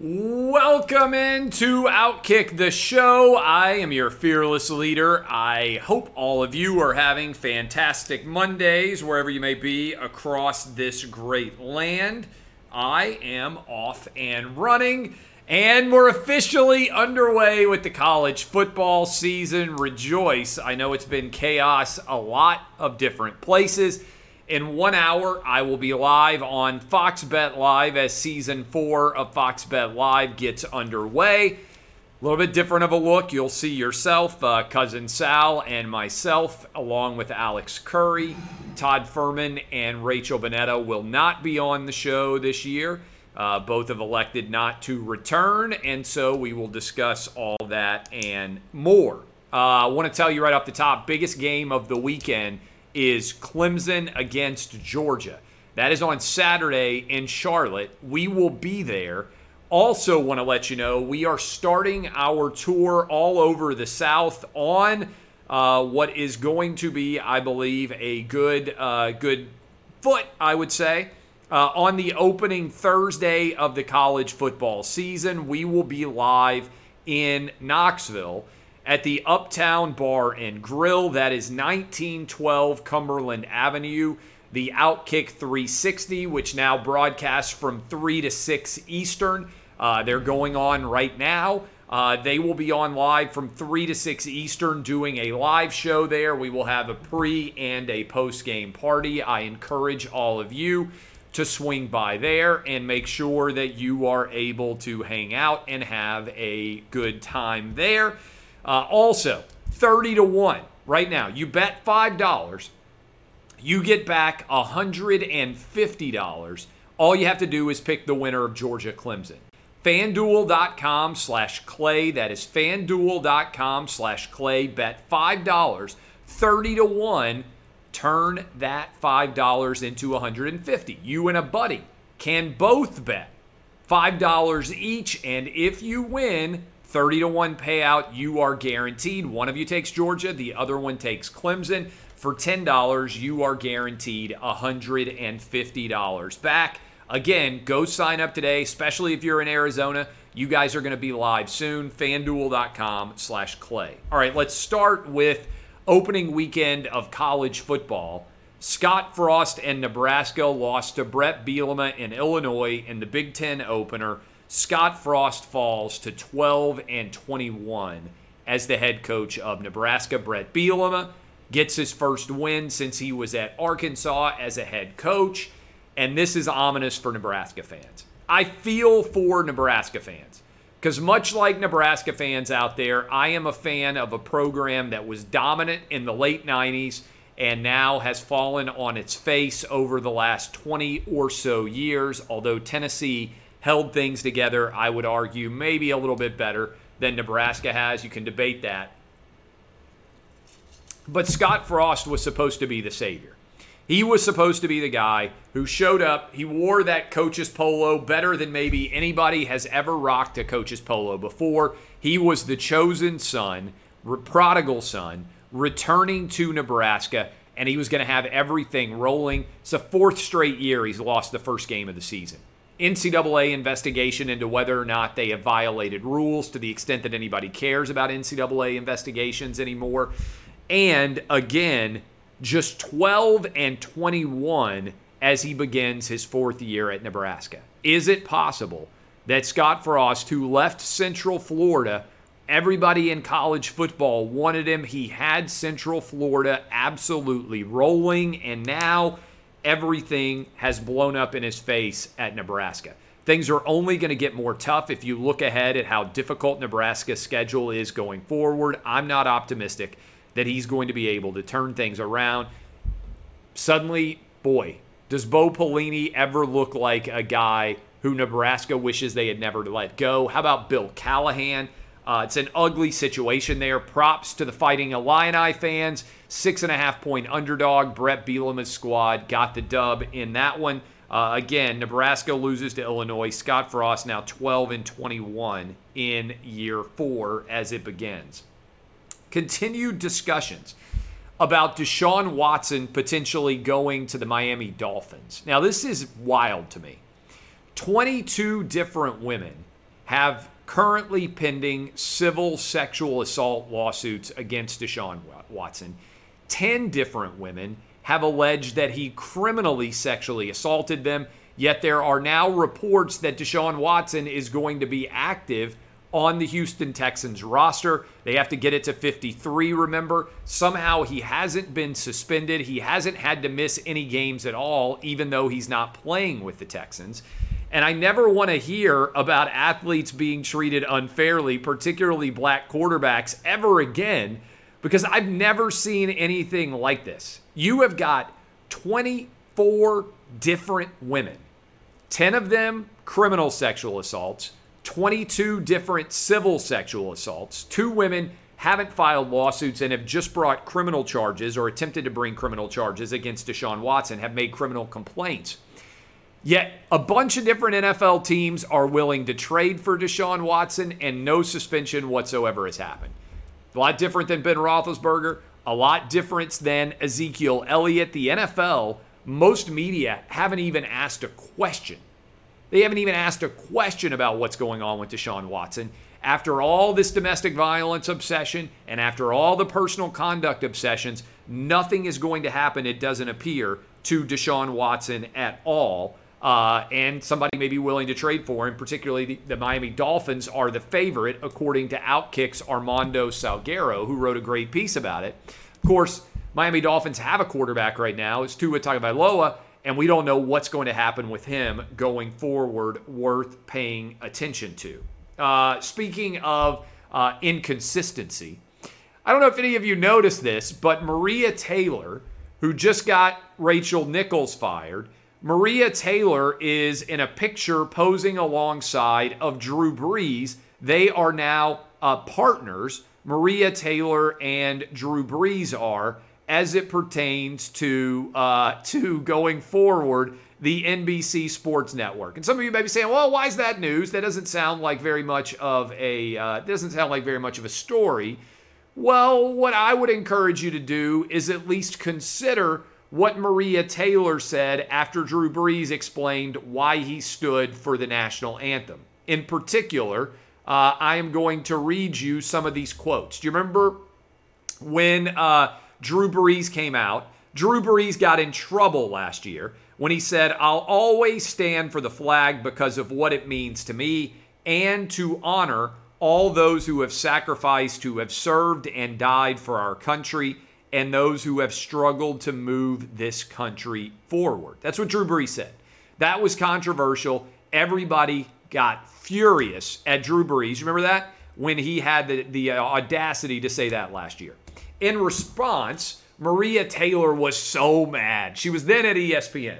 Welcome into Outkick the show. I am your fearless leader. I hope all of you are having fantastic Mondays wherever you may be across this great land. I am off and running, and we're officially underway with the college football season. Rejoice. I know it's been chaos a lot of different places. In one hour, I will be live on Fox Bet Live as season four of Fox Bet Live gets underway. A little bit different of a look. You'll see yourself, uh, cousin Sal, and myself, along with Alex Curry, Todd Fuhrman, and Rachel Bonnetta, will not be on the show this year. Uh, both have elected not to return, and so we will discuss all that and more. Uh, I want to tell you right off the top biggest game of the weekend is Clemson against Georgia. That is on Saturday in Charlotte. We will be there. Also, want to let you know we are starting our tour all over the South on uh, what is going to be, I believe, a good uh, good foot, I would say. Uh, on the opening Thursday of the college football season, we will be live in Knoxville at the Uptown Bar and Grill. That is 1912 Cumberland Avenue. The Outkick 360, which now broadcasts from 3 to 6 Eastern. Uh, they're going on right now. Uh, they will be on live from 3 to 6 Eastern doing a live show there. We will have a pre and a post game party. I encourage all of you to swing by there and make sure that you are able to hang out and have a good time there. Uh, also, 30 to 1 right now. You bet $5, you get back $150. All you have to do is pick the winner of Georgia Clemson. FanDuel.com slash Clay. That is FanDuel.com slash Clay. Bet $5, 30 to 1. Turn that $5 into 150 You and a buddy can both bet $5 each. And if you win, 30 to 1 payout, you are guaranteed. One of you takes Georgia, the other one takes Clemson. For $10, you are guaranteed $150 back. Again, go sign up today, especially if you're in Arizona. You guys are going to be live soon. FanDuel.com slash Clay. All right, let's start with opening weekend of college football. Scott Frost and Nebraska lost to Brett Bielema in Illinois in the Big Ten opener. Scott Frost falls to 12 and 21 as the head coach of Nebraska. Brett Bielema gets his first win since he was at Arkansas as a head coach, and this is ominous for Nebraska fans. I feel for Nebraska fans because, much like Nebraska fans out there, I am a fan of a program that was dominant in the late 90s and now has fallen on its face over the last 20 or so years, although Tennessee held things together, I would argue, maybe a little bit better than Nebraska has. You can debate that. But Scott Frost was supposed to be the savior. He was supposed to be the guy who showed up. He wore that coach's polo better than maybe anybody has ever rocked a coach's polo before. He was the chosen son, prodigal son, returning to Nebraska, and he was going to have everything rolling. It's the fourth straight year he's lost the first game of the season. NCAA investigation into whether or not they have violated rules to the extent that anybody cares about NCAA investigations anymore. And again, just 12 and 21 as he begins his fourth year at Nebraska. Is it possible that Scott Frost, who left Central Florida, everybody in college football wanted him? He had Central Florida absolutely rolling, and now everything has blown up in his face at Nebraska. Things are only going to get more tough if you look ahead at how difficult Nebraska's schedule is going forward. I'm not optimistic that he's going to be able to turn things around. Suddenly, boy, does Bo Pelini ever look like a guy who Nebraska wishes they had never let go? How about Bill Callahan? Uh, it's an ugly situation there. Props to the Fighting Illini fans. Six and a half point underdog. Brett Bielema's squad got the dub in that one. Uh, again, Nebraska loses to Illinois. Scott Frost now 12 and 21 in year four as it begins. Continued discussions about Deshaun Watson potentially going to the Miami Dolphins. Now, this is wild to me. 22 different women have currently pending civil sexual assault lawsuits against Deshaun Watson. 10 different women have alleged that he criminally sexually assaulted them, yet there are now reports that Deshaun Watson is going to be active on the Houston Texans roster. They have to get it to 53, remember. Somehow he hasn't been suspended. He hasn't had to miss any games at all, even though he's not playing with the Texans. And I never want to hear about athletes being treated unfairly, particularly black quarterbacks, ever again, because I've never seen anything like this. You have got 24 different women, 10 of them criminal sexual assaults, 22 different civil sexual assaults. Two women haven't filed lawsuits and have just brought criminal charges or attempted to bring criminal charges against Deshaun Watson, have made criminal complaints. Yet a bunch of different NFL teams are willing to trade for Deshaun Watson, and no suspension whatsoever has happened. A lot different than Ben Roethlisberger, a lot different than Ezekiel Elliott. The NFL, most media haven't even asked a question they haven't even asked a question about what's going on with Deshaun Watson. After all this domestic violence obsession and after all the personal conduct obsessions, nothing is going to happen, it doesn't appear, to Deshaun Watson at all. Uh, and somebody may be willing to trade for him, particularly the, the, Miami Dolphins are the favorite, according to Outkick's Armando Salguero, who wrote a great piece about it. Of course, Miami Dolphins have a quarterback right now. It's Tua Tagovailoa, and we don't know what's going to happen with him going forward worth paying attention to. Uh, speaking of uh, inconsistency, I don't know if any of you noticed this, but Maria Taylor, who just got Rachel Nichols fired, Maria Taylor is in a picture posing alongside of Drew Brees. They are now uh, partners. Maria Taylor and Drew Brees are as it pertains to uh, to going forward the NBC Sports Network. And some of you may be saying, "Well, why is that news? That doesn't sound like very much of a uh, doesn't sound like very much of a story." Well, what I would encourage you to do is at least consider what Maria Taylor said after Drew Brees explained why he stood for the national anthem. In particular, uh, I am going to read you some of these quotes. Do you remember when? Uh, Drew Brees came out. Drew Brees got in trouble last year when he said, I'll always stand for the flag because of what it means to me and to honor all those who have sacrificed, who have served and died for our country, and those who have struggled to move this country forward. That's what Drew Brees said. That was controversial. Everybody got furious at Drew Brees. Remember that? When he had the, the uh, audacity to say that last year. In response, Maria Taylor was so mad. She was then at ESPN.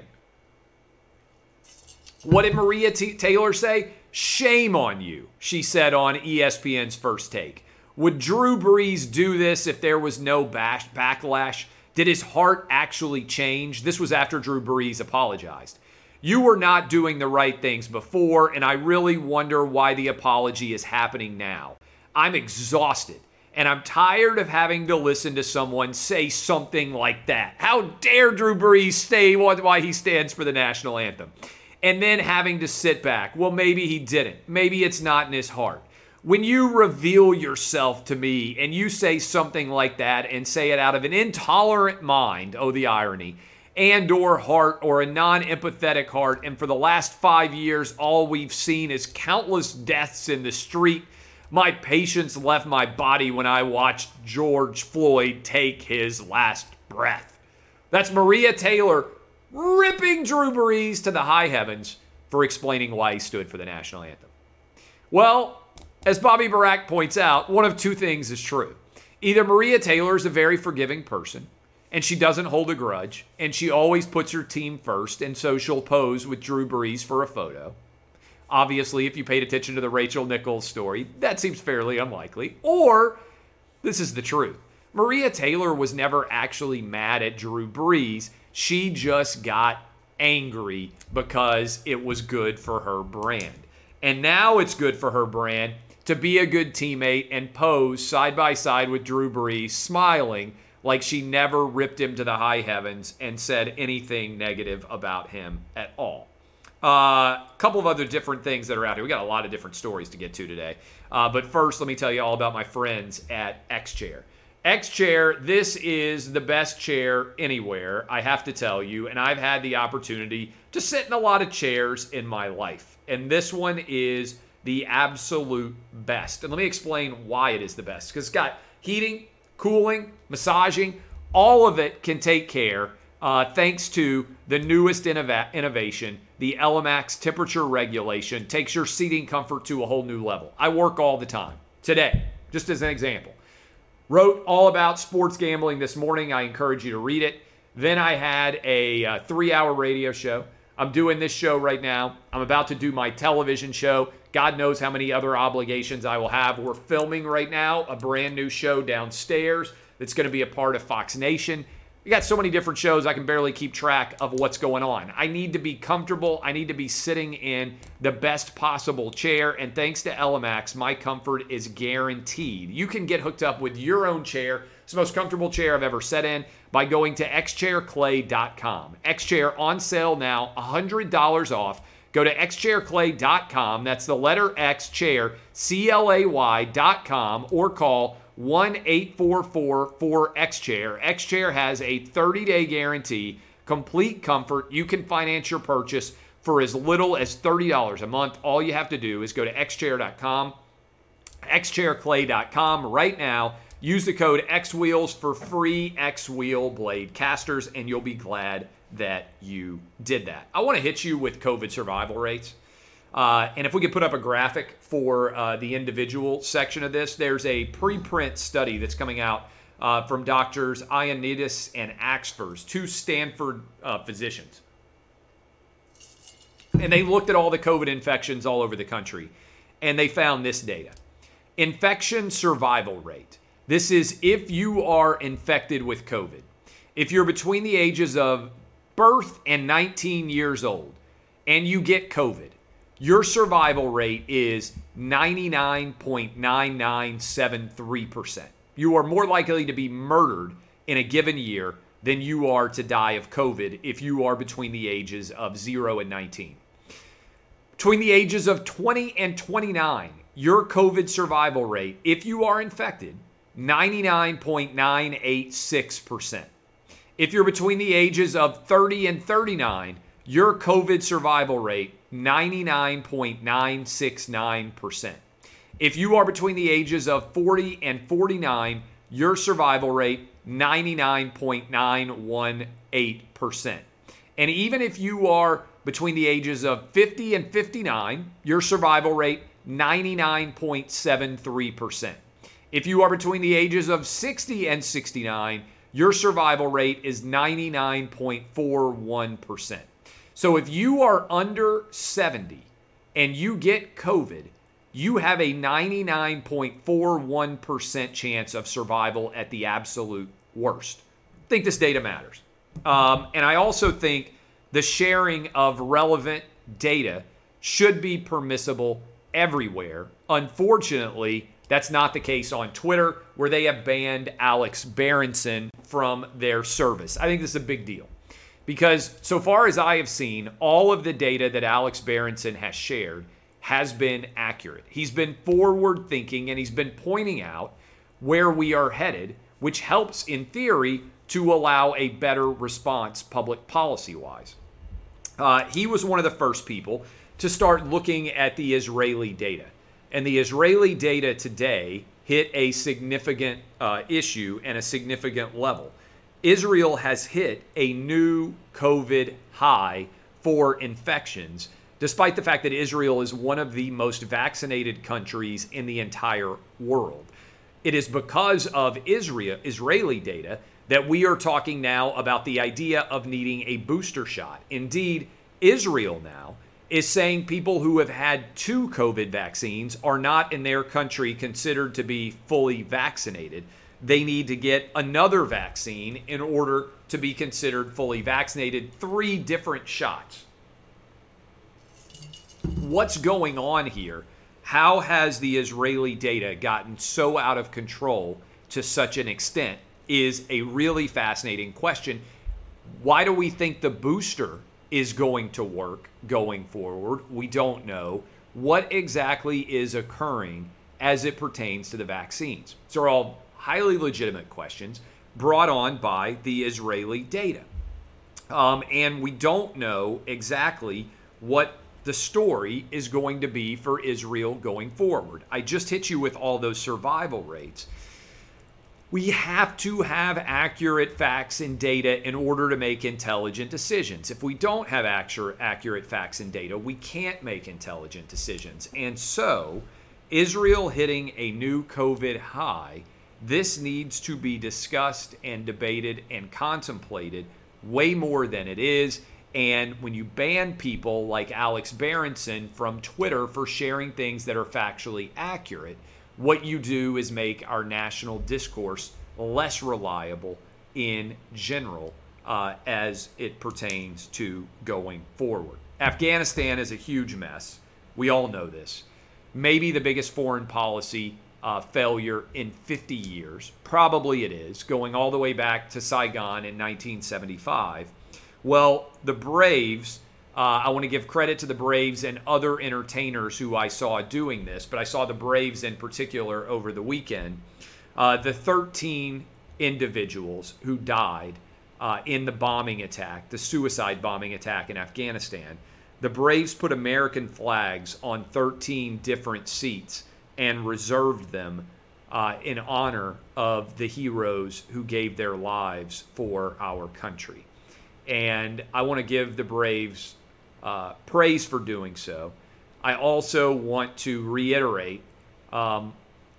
What did Maria T- Taylor say? Shame on you, she said on ESPN's first take. Would Drew Brees do this if there was no bash- backlash? Did his heart actually change? This was after Drew Brees apologized. You were not doing the right things before, and I really wonder why the apology is happening now. I'm exhausted. And I'm tired of having to listen to someone say something like that. How dare Drew Brees say why he stands for the national anthem? And then having to sit back. Well, maybe he didn't. Maybe it's not in his heart. When you reveal yourself to me and you say something like that and say it out of an intolerant mind, oh, the irony, and or heart or a non-empathetic heart and for the last 5 years all we've seen is countless deaths in the street my patience left my body when I watched George Floyd take his last breath. That's Maria Taylor ripping Drew Brees to the high heavens for explaining why he stood for the national anthem. Well, as Bobby Burack points out, one of two things is true. Either Maria Taylor is a very forgiving person, and she doesn't hold a grudge, and she always puts her team first, and so she'll pose with Drew Brees for a photo. Obviously, if you paid attention to the Rachel Nichols story, that seems fairly unlikely. Or this is the truth. Maria Taylor was never actually mad at Drew Brees. She just got angry because it was good for her brand. And now it's good for her brand to be a good teammate and pose side by side with Drew Brees, smiling like she never ripped him to the high heavens and said anything negative about him at all. A uh, couple of other different things that are out here. We got a lot of different stories to get to today. Uh, but first, let me tell you all about my friends at X Chair. X Chair, this is the best chair anywhere, I have to tell you. And I've had the opportunity to sit in a lot of chairs in my life. And this one is the absolute best. And let me explain why it is the best. Because it's got heating, cooling, massaging, all of it can take care uh, thanks to the newest innova- innovation, the ELEMAX temperature regulation takes your seating comfort to a whole new level. I work all the time. Today, just as an example, wrote all about sports gambling this morning. I encourage you to read it. Then I had a uh, three hour radio show. I'm doing this show right now. I'm about to do my television show. God knows how many other obligations I will have. We're filming right now a brand new show downstairs that's going to be a part of Fox Nation. We got so many different shows, I can barely keep track of what's going on. I need to be comfortable. I need to be sitting in the best possible chair. And thanks to ELEMAX, my comfort is guaranteed. You can get hooked up with your own chair. It's the most comfortable chair I've ever sat in by going to xchairclay.com. Xchair on sale now, $100 off. Go to xchairclay.com. That's the letter X chair, C L A Y.com, or call 1 844 4X Chair. X Chair has a 30 day guarantee, complete comfort. You can finance your purchase for as little as $30 a month. All you have to do is go to xchair.com, xchairclay.com right now. Use the code XWheels for free X Wheel blade casters, and you'll be glad that you did that. I want to hit you with COVID survival rates. Uh, and if we could put up a graphic for uh, the individual section of this, there's a preprint study that's coming out uh, from doctors Ioannidis and Axfors, two Stanford uh, physicians. And they looked at all the COVID infections all over the country, and they found this data infection survival rate. This is if you are infected with COVID. If you're between the ages of birth and 19 years old and you get COVID, your survival rate is 99.9973%. You are more likely to be murdered in a given year than you are to die of COVID if you are between the ages of 0 and 19. Between the ages of 20 and 29, your COVID survival rate, if you are infected, 99.986%. If you're between the ages of 30 and 39, your COVID survival rate, 99.969%. If you are between the ages of 40 and 49, your survival rate, 99.918%. And even if you are between the ages of 50 and 59, your survival rate, 99.73%. If you are between the ages of 60 and 69, your survival rate is 99.41%. So if you are under 70 and you get COVID, you have a 99.41% chance of survival at the absolute worst. I think this data matters. Um, and I also think the sharing of relevant data should be permissible everywhere. Unfortunately, that's not the case on Twitter, where they have banned Alex Berenson from their service. I think this is a big deal. Because so far as I have seen, all of the data that Alex Berenson has shared has been accurate. He's been forward thinking and he's been pointing out where we are headed, which helps, in theory, to allow a better response public policy wise. Uh, he was one of the first people to start looking at the Israeli data. And the Israeli data today hit a significant uh, issue and a significant level. Israel has hit a new COVID high for infections, despite the fact that Israel is one of the most vaccinated countries in the entire world. It is because of Israel, Israeli data that we are talking now about the idea of needing a booster shot. Indeed, Israel now is saying people who have had two COVID vaccines are not in their country considered to be fully vaccinated they need to get another vaccine in order to be considered fully vaccinated. Three different shots. What's going on here? How has the Israeli data gotten so out of control to such an extent? Is a really fascinating question. Why do we think the booster is going to work going forward. We don't know what exactly is occurring as it pertains to the vaccines. These are all highly legitimate questions brought on by the Israeli data. Um, and we don't know exactly what the story is going to be for Israel going forward. I just hit you with all those survival rates. We have to have accurate facts and data in order to make intelligent decisions. If we don't have accurate, facts and data, we can't make intelligent decisions. And so, Israel hitting a new COVID high, this needs to be discussed and debated and contemplated way more than it is. And when you ban people like Alex Berenson from Twitter for sharing things that are factually accurate, what you do is make our national discourse less reliable in general uh, as it pertains to going forward. Afghanistan is a huge mess. We all know this. Maybe the biggest foreign policy uh, failure in 50 years. Probably it is, going all the way back to Saigon in 1975. Well, the Braves, uh, I want to give credit to the Braves and other entertainers who I saw doing this, but I saw the Braves in particular over the weekend. Uh, the 13 individuals who died uh, in the bombing attack, the suicide bombing attack in Afghanistan, the Braves put American flags on 13 different seats and reserved them uh, in honor of the heroes who gave their lives for our country. And I want to give the Braves uh, praise for doing so. I also want to reiterate um,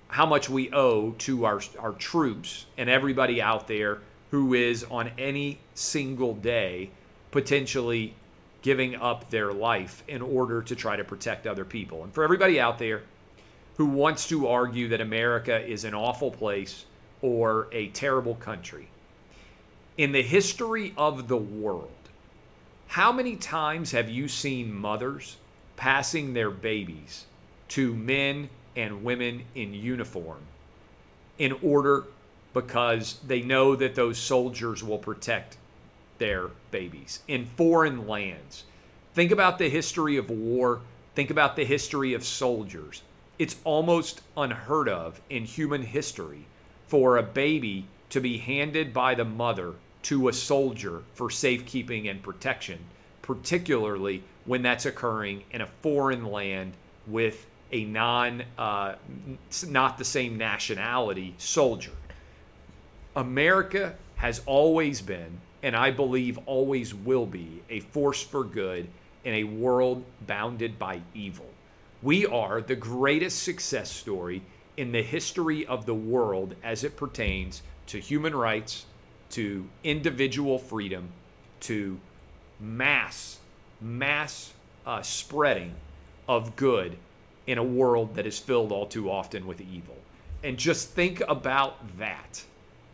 how much we owe to our, our troops and everybody out there who is on any single day potentially giving up their life in order to try to protect other people. And for everybody out there who wants to argue that America is an awful place or a terrible country. In the history of the world, how many times have you seen mothers passing their babies to men and women in uniform in order because they know that those soldiers will protect their babies in foreign lands? Think about the history of war. Think about the history of soldiers it's almost unheard of in human history for a baby to be handed by the mother to a soldier for safekeeping and protection, particularly when that's occurring in a foreign land with a non, uh, not the same nationality soldier. America has always been, and I believe always will be, a force for good in a world bounded by evil. We are the greatest success story in the history of the world as it pertains to human rights, to individual freedom, to mass, mass uh, spreading of good in a world that is filled all too often with evil. And just think about that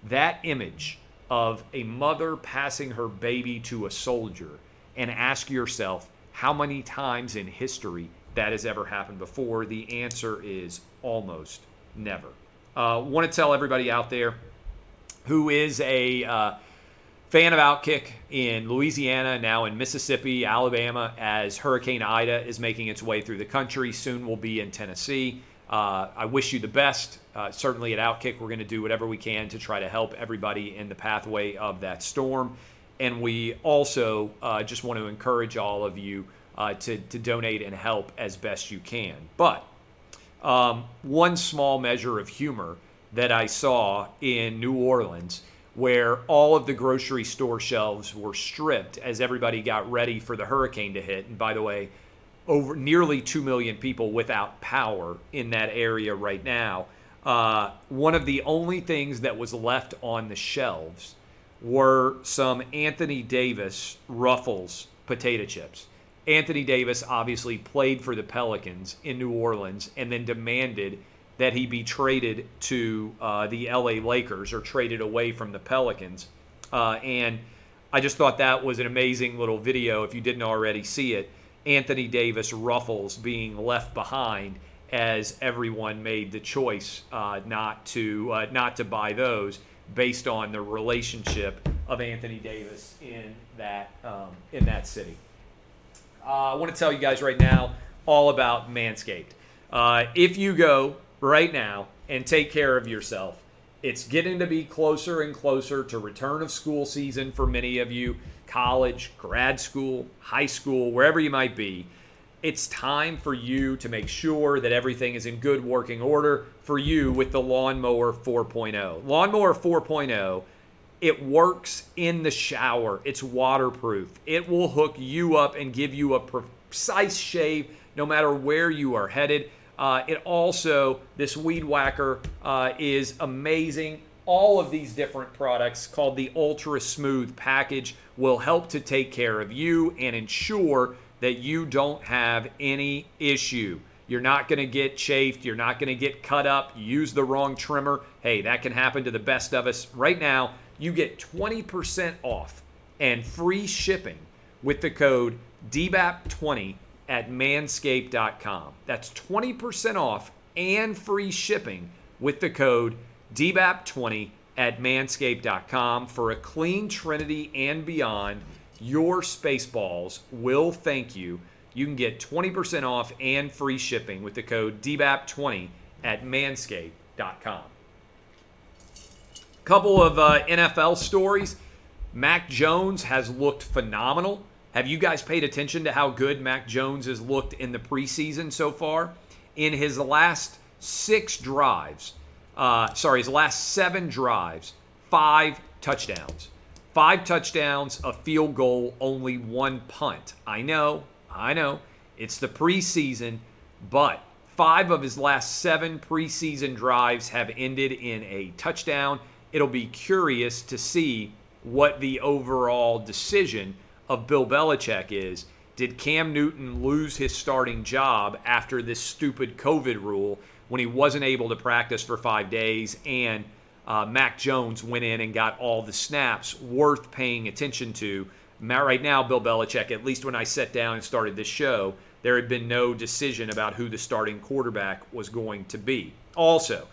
that image of a mother passing her baby to a soldier and ask yourself how many times in history that has ever happened before? The answer is almost never. Uh, Want to tell everybody out there who is a uh, fan of Outkick in Louisiana, now in Mississippi, Alabama, as Hurricane Ida is making its way through the country. Soon will be in Tennessee. Uh, I wish you the best. Uh, certainly at Outkick, we're going to do whatever we can to try to help everybody in the pathway of that storm. And we also uh, just want to encourage all of you uh, to, to donate and help as best you can. But um, one small measure of humor that I saw in New Orleans, where all of the grocery store shelves were stripped as everybody got ready for the hurricane to hit. And by the way, over nearly 2 million people without power in that area right now. Uh, one of the only things that was left on the shelves were some Anthony Davis Ruffles potato chips. Anthony Davis obviously played for the Pelicans in New Orleans and then demanded that he be traded to uh, the LA Lakers or traded away from the Pelicans. Uh, and I just thought that was an amazing little video. If you didn't already see it, Anthony Davis ruffles being left behind as everyone made the choice uh, not to uh, not to buy those based on the relationship of Anthony Davis in that um, in that city. Uh, I want to tell you guys right now all about Manscaped. Uh, if you go right now and take care of yourself, it's getting to be closer and closer to return of school season for many of you college, grad school, high school, wherever you might be. It's time for you to make sure that everything is in good working order for you with the Lawnmower 4.0. Lawnmower 4.0, it works in the shower, it's waterproof. It will hook you up and give you a precise shave no matter where you are headed. Uh, it also, this weed whacker uh, is amazing. All of these different products called the Ultra Smooth package will help to take care of you and ensure that you don't have any issue. You're not going to get chafed. You're not going to get cut up. use the wrong trimmer. Hey, that can happen to the best of us. Right now, you get 20% off and free shipping with the code DBAP20 at manscaped.com. That's 20% off and free shipping with the code DBAP20 at manscaped.com for a clean Trinity and beyond. Your Spaceballs will thank you. You can get 20% off and free shipping with the code DBAP20 at manscaped.com. Couple of uh, NFL stories. Mac Jones has looked phenomenal have you guys paid attention to how good Mac Jones has looked in the preseason so far? In his last six drives, uh, sorry, his last seven drives, five touchdowns. Five touchdowns, a field goal, only one punt. I know, I know, it's the preseason, but five of his last seven preseason drives have ended in a touchdown. It'll be curious to see what the overall decision of Bill Belichick is did Cam Newton lose his starting job after this stupid COVID rule when he wasn't able to practice for five days and uh, Mac Jones went in and got all the snaps worth paying attention to? Right now, Bill Belichick, at least when I sat down and started this show, there had been no decision about who the starting quarterback was going to be. Also,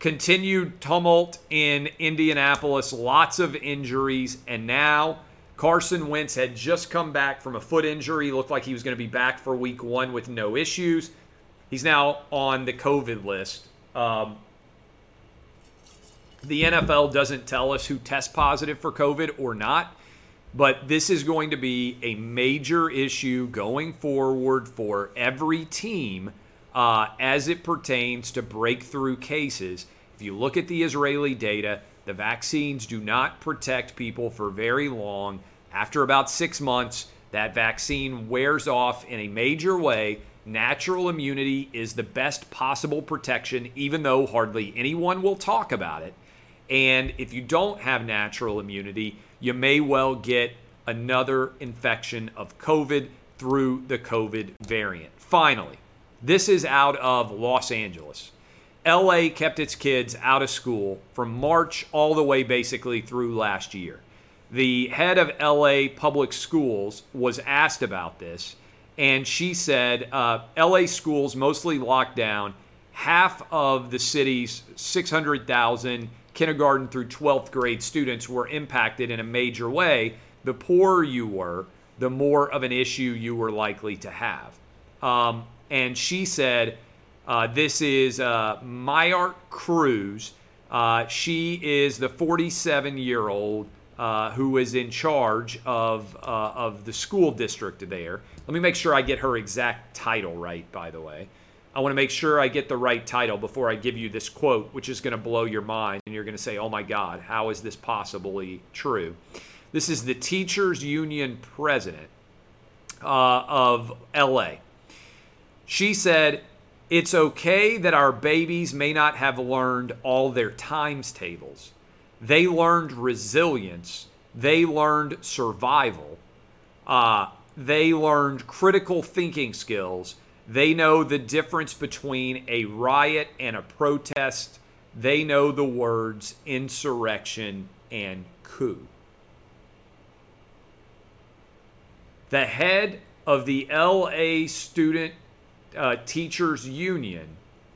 continued tumult in Indianapolis, lots of injuries, and now Carson Wentz had just come back from a foot injury. Looked like he was going to be back for week one with no issues. He's now on the COVID list. Um, the NFL doesn't tell us who tests positive for COVID or not, but this is going to be a major issue going forward for every team uh, as it pertains to breakthrough cases. If you look at the Israeli data, the vaccines do not protect people for very long. After about six months, that vaccine wears off in a major way. Natural immunity is the best possible protection, even though hardly anyone will talk about it. And if you don't have natural immunity, you may well get another infection of COVID through the COVID variant. Finally, this is out of Los Angeles. LA kept its kids out of school from March all the way basically through last year. The head of LA public schools was asked about this, and she said uh, LA schools mostly locked down. Half of the city's 600,000 kindergarten through 12th grade students were impacted in a major way. The poorer you were, the more of an issue you were likely to have. Um, and she said, uh, this is uh, Myart Cruz. Uh, she is the 47 year old uh, who is in charge of, uh, of the school district there. Let me make sure I get her exact title right, by the way. I want to make sure I get the right title before I give you this quote, which is going to blow your mind. And you're going to say, oh my God, how is this possibly true? This is the Teachers Union president uh, of LA. She said, it's okay that our babies may not have learned all their times tables. They learned resilience. They learned survival. Uh, they learned critical thinking skills. They know the difference between a riot and a protest. They know the words insurrection and coup. The head of the LA Student uh, Teachers Union,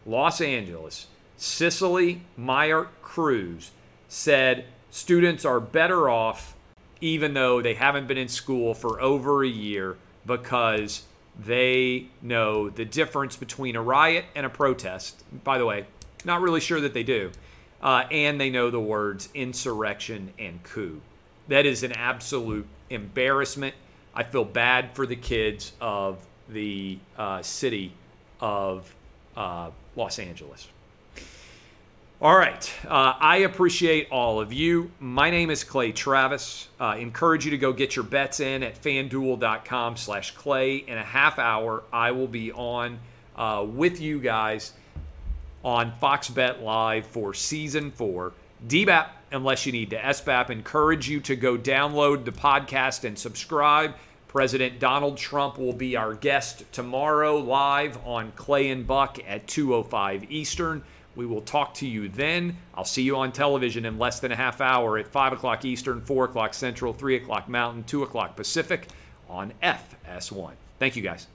Los Angeles, Cecily Myart Cruz, said students are better off even though they haven't been in school for over a year because they know the difference between a riot and a protest. By the way, not really sure that they do. Uh, and they know the words insurrection and coup. That is an absolute embarrassment. I feel bad for the kids of the uh, city of uh, Los Angeles. All right. Uh, I appreciate all of you. My name is Clay Travis. Uh, encourage you to go get your bets in at fanduel.com slash Clay. In a half hour, I will be on uh, with you guys on Fox Bet Live for season four. DBAP, unless you need to SBAP, encourage you to go download the podcast and subscribe. President Donald Trump will be our guest tomorrow live on Clay and Buck at 205 Eastern. We will talk to you then. I'll see you on television in less than a half hour at 5 o'clock Eastern, 4 o'clock Central, 3 o'clock Mountain, 2 o'clock Pacific on FS1. Thank you, guys.